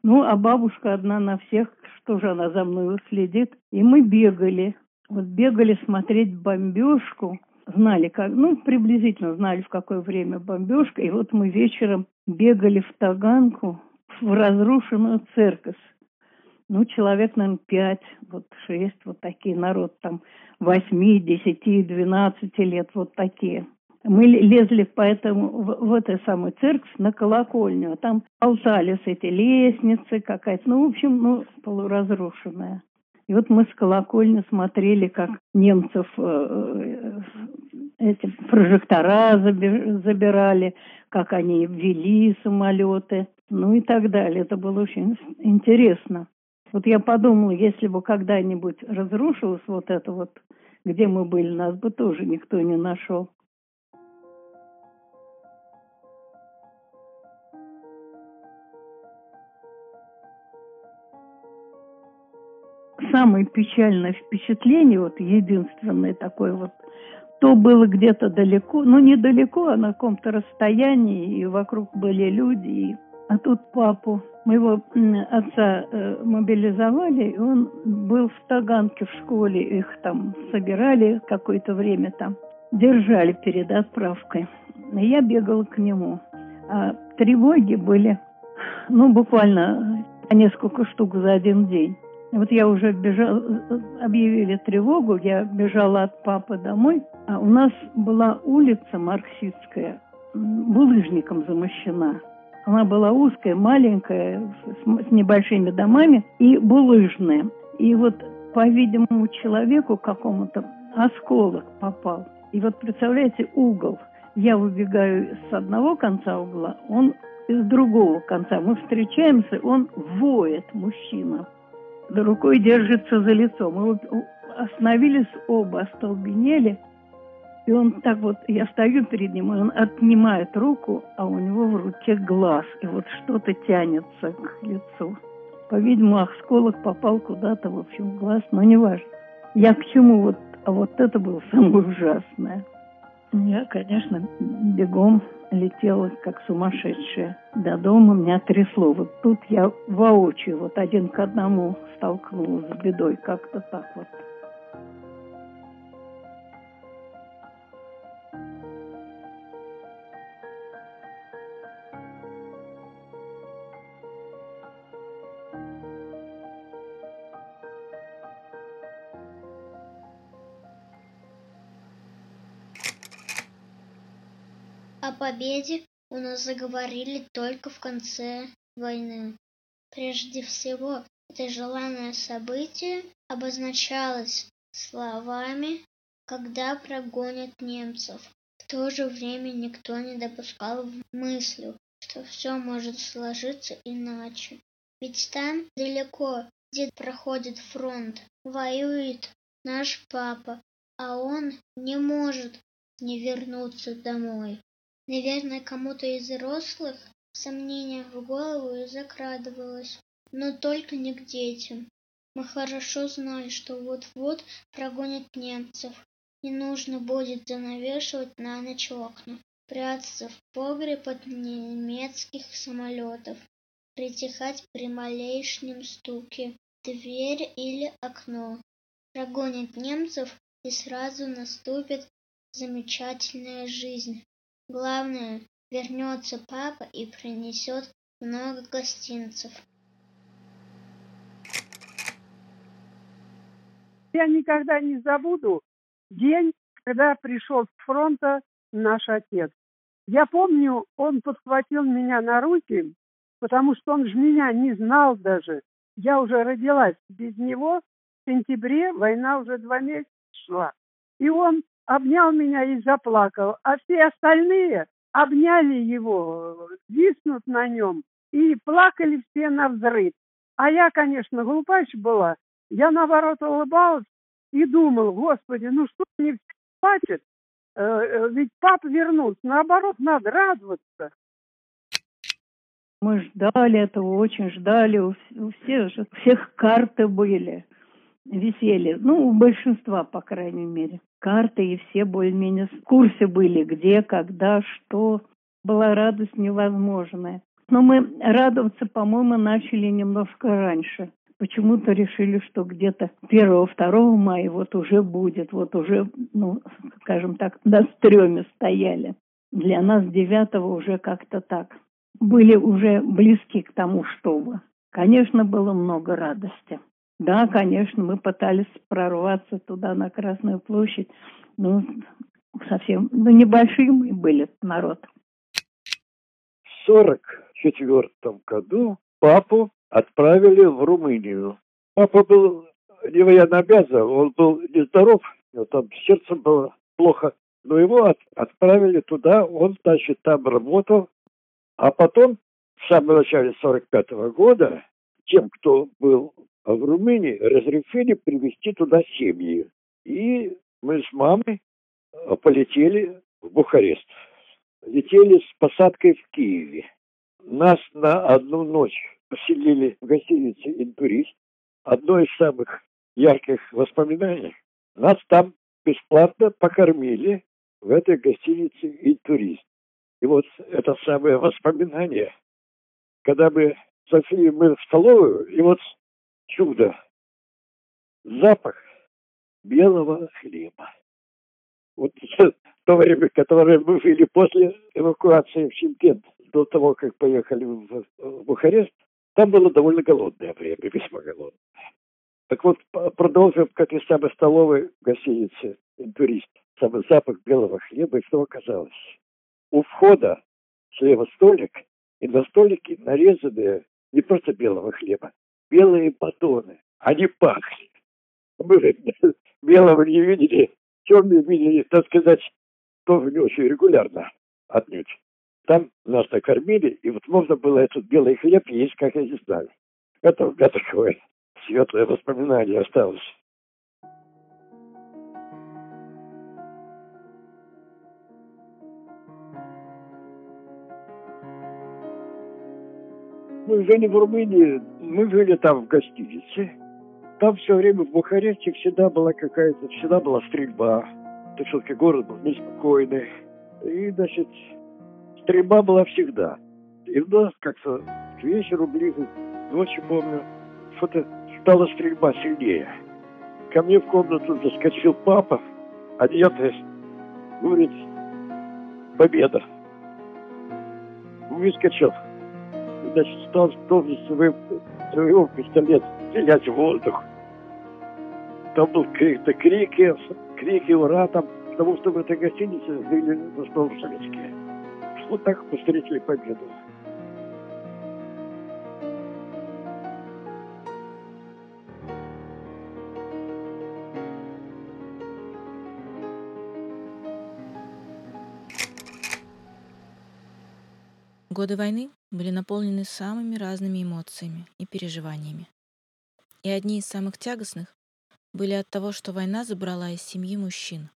Ну, а бабушка одна на всех, что же она за мной следит. И мы бегали. Вот бегали смотреть бомбежку знали, как, ну, приблизительно знали, в какое время бомбежка. И вот мы вечером бегали в Таганку, в разрушенную церковь. Ну, человек, наверное, пять, вот шесть, вот такие народ там восьми, десяти, двенадцати лет, вот такие. Мы лезли поэтому в, в этой самой церковь на колокольню, а там болтались эти лестницы какая-то, ну, в общем, ну, полуразрушенная. И вот мы с колокольни смотрели, как немцев э, э, эти прожектора забирали, как они ввели самолеты, ну и так далее. Это было очень интересно. Вот я подумала, если бы когда-нибудь разрушилось вот это вот, где мы были, нас бы тоже никто не нашел. самое печальное впечатление, вот единственное такое вот, то было где-то далеко, ну недалеко, а на каком-то расстоянии, и вокруг были люди, и... а тут папу моего отца э, мобилизовали, и он был в Таганке в школе, их там собирали какое-то время там, держали перед отправкой. И я бегала к нему. А тревоги были, ну, буквально несколько штук за один день. Вот я уже бежала, объявили тревогу, я бежала от папы домой, а у нас была улица марксистская, булыжником замощена. Она была узкая, маленькая, с, с небольшими домами и булыжная. И вот, по-видимому, человеку какому-то осколок попал. И вот, представляете, угол. Я выбегаю с одного конца угла, он из другого конца. Мы встречаемся, он воет, мужчина рукой держится за лицо. Мы остановились оба, остолбенели. И он так вот, я стою перед ним, и он отнимает руку, а у него в руке глаз. И вот что-то тянется к лицу. По-видимому, осколок попал куда-то, в общем, в глаз, но не важно. Я к чему вот, а вот это было самое ужасное. Я, конечно, бегом летела как сумасшедшая. До дома меня трясло. Вот тут я воочию, вот один к одному столкнулась с бедой, как-то так вот. Победе у нас заговорили только в конце войны. Прежде всего, это желанное событие обозначалось словами «когда прогонят немцев». В то же время никто не допускал мыслью, что все может сложиться иначе. Ведь там далеко, где проходит фронт, воюет наш папа, а он не может не вернуться домой. Наверное, кому-то из взрослых сомнение в голову закрадывалось, но только не к детям. Мы хорошо знали, что вот-вот прогонят немцев, и нужно будет занавешивать на ночь окна, прятаться в погреб от немецких самолетов, притихать при малейшем стуке, дверь или окно. Прогонят немцев, и сразу наступит замечательная жизнь. Главное, вернется папа и принесет много гостинцев. Я никогда не забуду день, когда пришел с фронта наш отец. Я помню, он подхватил меня на руки, потому что он же меня не знал даже. Я уже родилась без него. В сентябре война уже два месяца шла. И он обнял меня и заплакал, а все остальные обняли его, виснут на нем и плакали все на взрыв. А я, конечно, глупач была. Я, наоборот, улыбалась и думал, господи, ну что они все плачут? Ведь папа вернулся. Наоборот, надо радоваться. Мы ждали этого, очень ждали. У всех, у всех карты были, висели. Ну, у большинства, по крайней мере. Карты, и все более-менее в курсе были, где, когда, что. Была радость невозможная. Но мы радоваться, по-моему, начали немножко раньше. Почему-то решили, что где-то 1-2 мая вот уже будет, вот уже, ну, скажем так, на стреме стояли. Для нас 9 уже как-то так были уже близки к тому, чтобы. Конечно, было много радости. Да, конечно, мы пытались прорваться туда, на Красную площадь. Ну, совсем, ну, небольшие мы были народ. В 44 году папу отправили в Румынию. Папа был не военно обязан, он был нездоров, него там с сердцем было плохо. Но его от, отправили туда, он, значит, там работал а потом, в самом начале 45 года, тем, кто был в Румынии, разрешили привезти туда семьи. И мы с мамой э, полетели в Бухарест. Летели с посадкой в Киеве. Нас на одну ночь поселили в гостинице «Интурист». Одно из самых ярких воспоминаний. Нас там бесплатно покормили в этой гостинице «Интурист». И вот это самое воспоминание, когда мы зашли мы в столовую, и вот чудо, запах белого хлеба. Вот [LAUGHS] то время, которое мы жили после эвакуации в Шимкент, до того, как поехали в, в Бухарест, там было довольно голодное время, [LAUGHS] весьма голодное. Так вот, продолжим, как из самой столовой гостиницы «Интурист». Самый запах белого хлеба, и что оказалось? у входа слева столик, и на столике нарезанные не просто белого хлеба, белые батоны. Они пахли. Мы белого не видели, черные видели, так сказать, тоже не очень регулярно отнюдь. Там нас накормили, и вот можно было этот белый хлеб есть, как я не знаю. Это у меня такое светлое воспоминание осталось. Мы жили в Румынии, мы жили там в гостинице. Там все время в Бухаресте всегда была какая-то, всегда была стрельба. Это все-таки город был неспокойный. И, значит, стрельба была всегда. И у нас как-то к вечеру ближе, ночью помню, что-то стала стрельба сильнее. Ко мне в комнату заскочил папа, одетый, говорит, победа. Выскочил значит, стал тоже своим, своего пистолет стрелять в воздух. Там был крик-то крики, крики, ура, там, потому что в этой гостинице жили в основном советские. Вот так встретили победу. Годы войны были наполнены самыми разными эмоциями и переживаниями. И одни из самых тягостных были от того, что война забрала из семьи мужчин.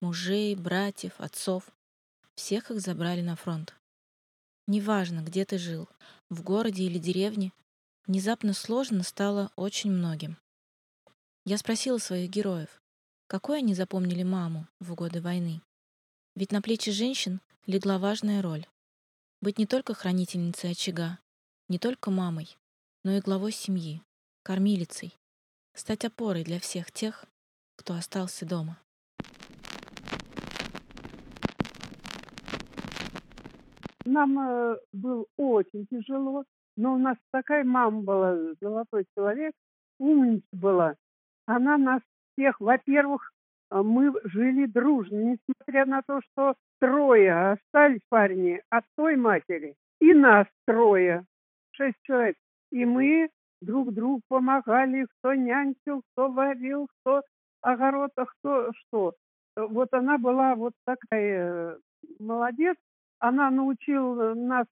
Мужей, братьев, отцов. Всех их забрали на фронт. Неважно, где ты жил, в городе или деревне, внезапно сложно стало очень многим. Я спросила своих героев, какой они запомнили маму в годы войны. Ведь на плечи женщин легла важная роль быть не только хранительницей очага, не только мамой, но и главой семьи, кормилицей, стать опорой для всех тех, кто остался дома. Нам э, было очень тяжело, но у нас такая мама была, золотой человек, умница была. Она нас всех, во-первых, мы жили дружно, несмотря на то, что трое остались парни от той матери, и нас трое, шесть человек. И мы друг другу помогали, кто нянчил, кто варил, кто огород, а кто что. Вот она была вот такая э, молодец. Она научила нас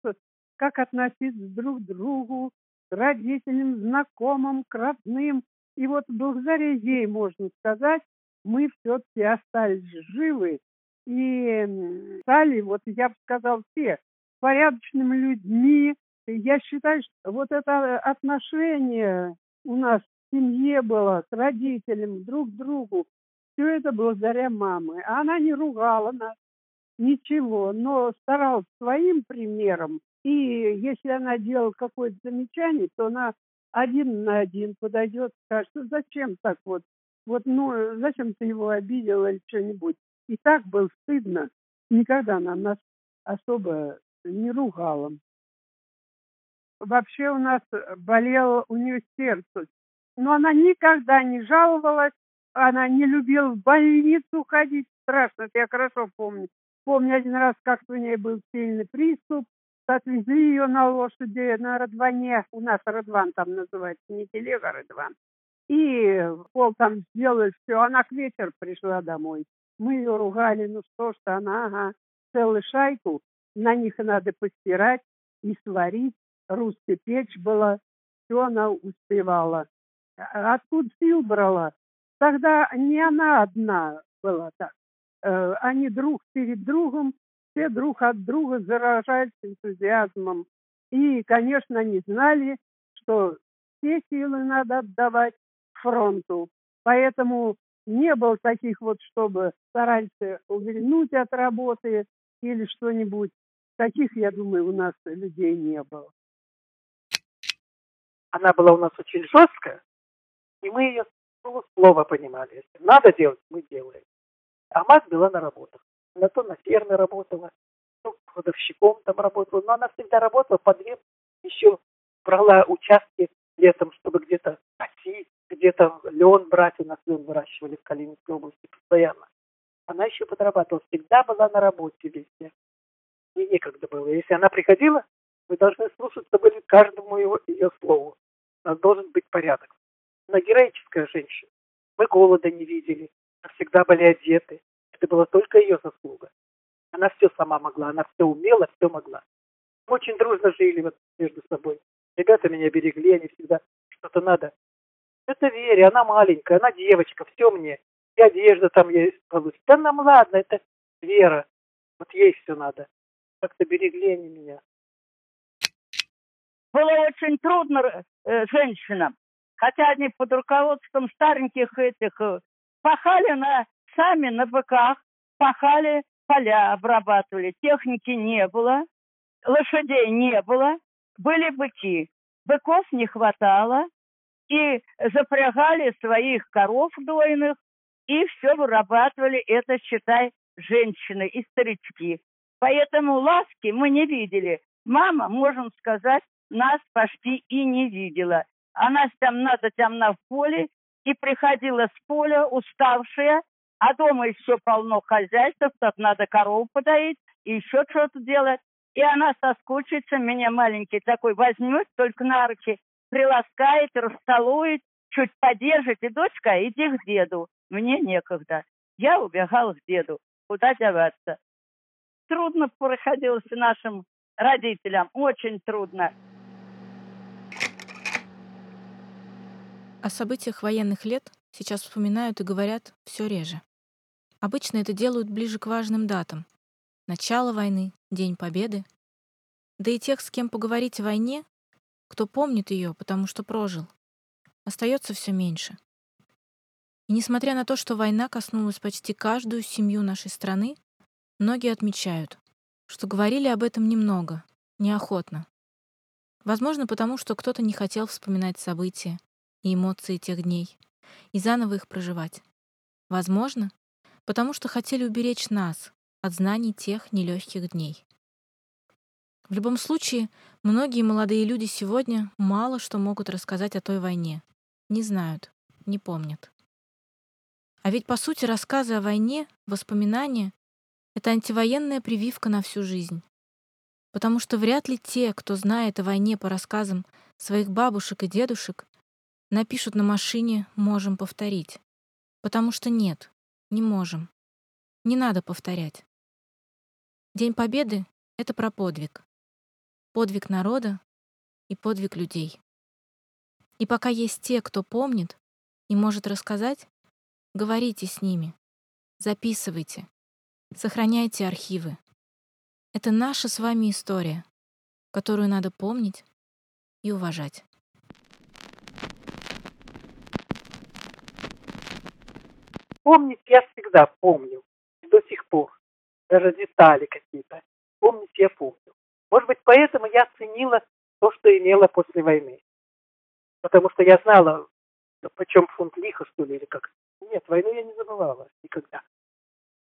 как относиться друг к другу, к родителям, знакомым, к родным. И вот благодаря ей, можно сказать, мы все-таки остались живы и стали, вот я бы сказал, все порядочными людьми. Я считаю, что вот это отношение у нас в семье было к родителям, друг к другу, все это благодаря маме. Она не ругала нас, ничего, но старалась своим примером. И если она делала какое-то замечание, то она один на один подойдет, скажет, «Ну, зачем так вот, вот, ну, зачем ты его обидела или что-нибудь. И так было стыдно. Никогда она нас особо не ругала. Вообще у нас болело у нее сердце. Но она никогда не жаловалась, она не любила в больницу ходить. Страшно, это я хорошо помню. Помню один раз, как у нее был сильный приступ, отвезли ее на лошади на Радване, у нас Радван там называется, не телега, а Радван. И пол там сделали все, она к вечеру пришла домой. Мы ее ругали, ну что ж она, ага, целую шайку, на них надо постирать и сварить. Русская печь была, все она успевала. А откуда сил брала? Тогда не она одна была так. Э, они друг перед другом, все друг от друга заражались энтузиазмом. И, конечно, они знали, что все силы надо отдавать фронту. Поэтому не было таких вот, чтобы старались увильнуть от работы или что-нибудь. Таких, я думаю, у нас людей не было. Она была у нас очень жесткая, и мы ее слово понимали. Если надо делать, мы делаем. А мать была на работах. Она то на ферме работала, то кладовщиком там работала. Но она всегда работала по две, еще брала участки летом, чтобы где-то косить, где-то лен брать. У нас лен выращивали в Калининской области постоянно. Она еще подрабатывала. Всегда была на работе везде. И некогда было. Если она приходила, мы должны слушаться были каждому его, ее слову. У нас должен быть порядок. Она героическая женщина. Мы голода не видели. Мы всегда были одеты. Это была только ее заслуга. Она все сама могла, она все умела, все могла. Мы очень дружно жили вот между собой. Ребята меня берегли, они всегда что-то надо. Это Вере, она маленькая, она девочка, все мне. И одежда там есть получится. Да нам ладно, это Вера. Вот ей все надо. Как-то берегли они меня. Было очень трудно э, женщинам, хотя они под руководством стареньких этих э, пахали на, сами на быках, пахали, поля обрабатывали, техники не было, лошадей не было, были быки. Быков не хватало, и запрягали своих коров дойных, и все вырабатывали, это, считай, женщины и старички. Поэтому ласки мы не видели. Мама, можем сказать, нас почти и не видела. Она там надо темна в поле, и приходила с поля уставшая, а дома еще полно хозяйства, тут надо корову подоить, и еще что-то делать. И она соскучится, меня маленький такой возьмет, только на руки, приласкает, расцелует, чуть подержит, и дочка, иди к деду. Мне некогда. Я убегал к деду. Куда деваться? Трудно приходилось нашим родителям, очень трудно. О событиях военных лет сейчас вспоминают и говорят все реже. Обычно это делают ближе к важным датам. Начало войны, День Победы. Да и тех, с кем поговорить о войне, кто помнит ее, потому что прожил, остается все меньше. И несмотря на то, что война коснулась почти каждую семью нашей страны, многие отмечают, что говорили об этом немного, неохотно. Возможно, потому что кто-то не хотел вспоминать события, и эмоции тех дней и заново их проживать. Возможно, потому что хотели уберечь нас от знаний тех нелегких дней. В любом случае, многие молодые люди сегодня мало что могут рассказать о той войне. Не знают, не помнят. А ведь, по сути, рассказы о войне, воспоминания — это антивоенная прививка на всю жизнь. Потому что вряд ли те, кто знает о войне по рассказам своих бабушек и дедушек, Напишут на машине «можем повторить». Потому что нет, не можем. Не надо повторять. День Победы — это про подвиг. Подвиг народа и подвиг людей. И пока есть те, кто помнит и может рассказать, говорите с ними, записывайте, сохраняйте архивы. Это наша с вами история, которую надо помнить и уважать. Помнить я всегда помню, до сих пор. Даже детали какие-то. Помнить я помню. Может быть, поэтому я ценила то, что имела после войны. Потому что я знала, почем фунт лиха, что ли, или как. Нет, войну я не забывала никогда.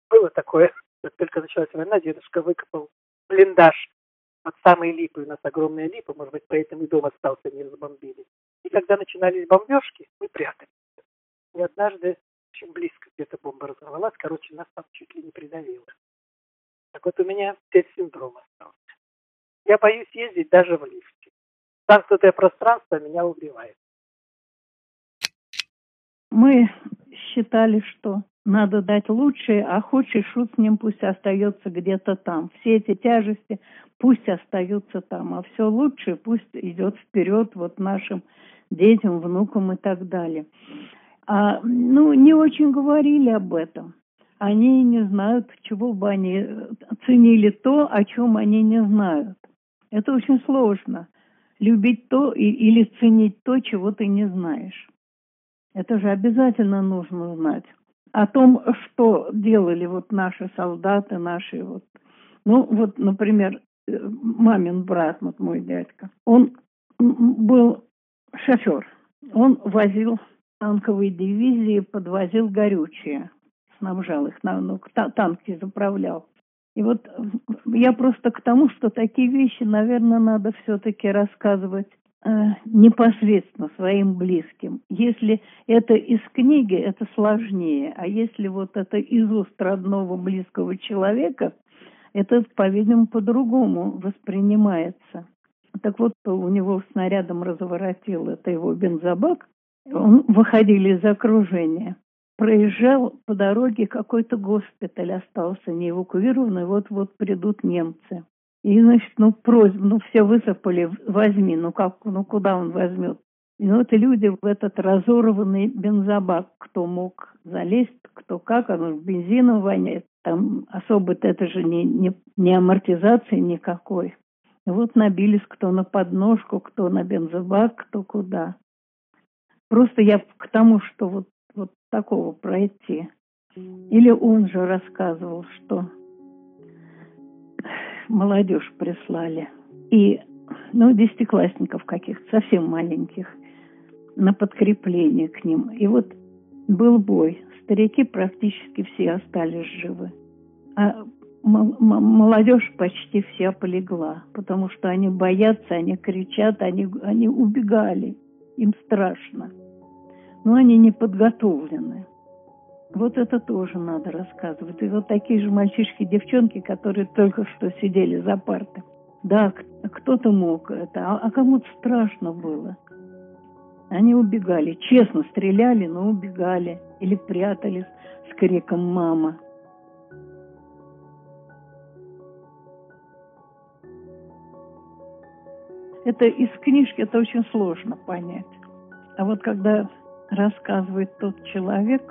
Было такое, как только началась война, дедушка выкопал блиндаж под самой липой. У нас огромная липа, может быть, поэтому и дом остался, не разбомбили. И когда начинались бомбежки, мы прятались. И однажды очень близко где-то бомба разорвалась, короче, нас там чуть ли не придавило. Так вот у меня теперь синдром остался. Я боюсь ездить даже в лифте. Замкнутое пространство меня убивает. Мы считали, что надо дать лучшее, а худший шут с ним пусть остается где-то там. Все эти тяжести пусть остаются там, а все лучшее пусть идет вперед вот нашим детям, внукам и так далее. А, ну, не очень говорили об этом. Они не знают, чего бы они ценили то, о чем они не знают. Это очень сложно. Любить то и, или ценить то, чего ты не знаешь. Это же обязательно нужно знать. О том, что делали вот наши солдаты, наши вот... Ну, вот, например, э, мамин брат, вот мой дядька, он был шофер. Он возил танковые дивизии, подвозил горючее, снабжал их, на, ну, танки заправлял. И вот я просто к тому, что такие вещи, наверное, надо все-таки рассказывать э, непосредственно своим близким. Если это из книги, это сложнее, а если вот это из уст родного близкого человека, это, по-видимому, по-другому воспринимается. Так вот, у него снарядом разворотил это его бензобак, он выходили из окружения проезжал по дороге какой-то госпиталь остался не эвакуированный, вот-вот придут немцы. И, значит, ну, просьба, ну, все высыпали, возьми, ну, как, ну, куда он возьмет? И вот и люди в этот разорванный бензобак, кто мог залезть, кто как, оно бензином воняет, там особо-то это же не, не, не амортизации никакой. И вот набились кто на подножку, кто на бензобак, кто куда. Просто я к тому, что вот вот такого пройти. Или он же рассказывал, что молодежь прислали. И, ну, десятиклассников каких-то, совсем маленьких, на подкрепление к ним. И вот был бой. Старики практически все остались живы. А молодежь почти вся полегла, потому что они боятся, они кричат, они, они убегали. Им страшно но они не подготовлены. Вот это тоже надо рассказывать. И вот такие же мальчишки, девчонки, которые только что сидели за партой. Да, кто-то мог это, а, а кому-то страшно было. Они убегали, честно стреляли, но убегали или прятались с криком «мама». Это из книжки, это очень сложно понять. А вот когда рассказывает тот человек,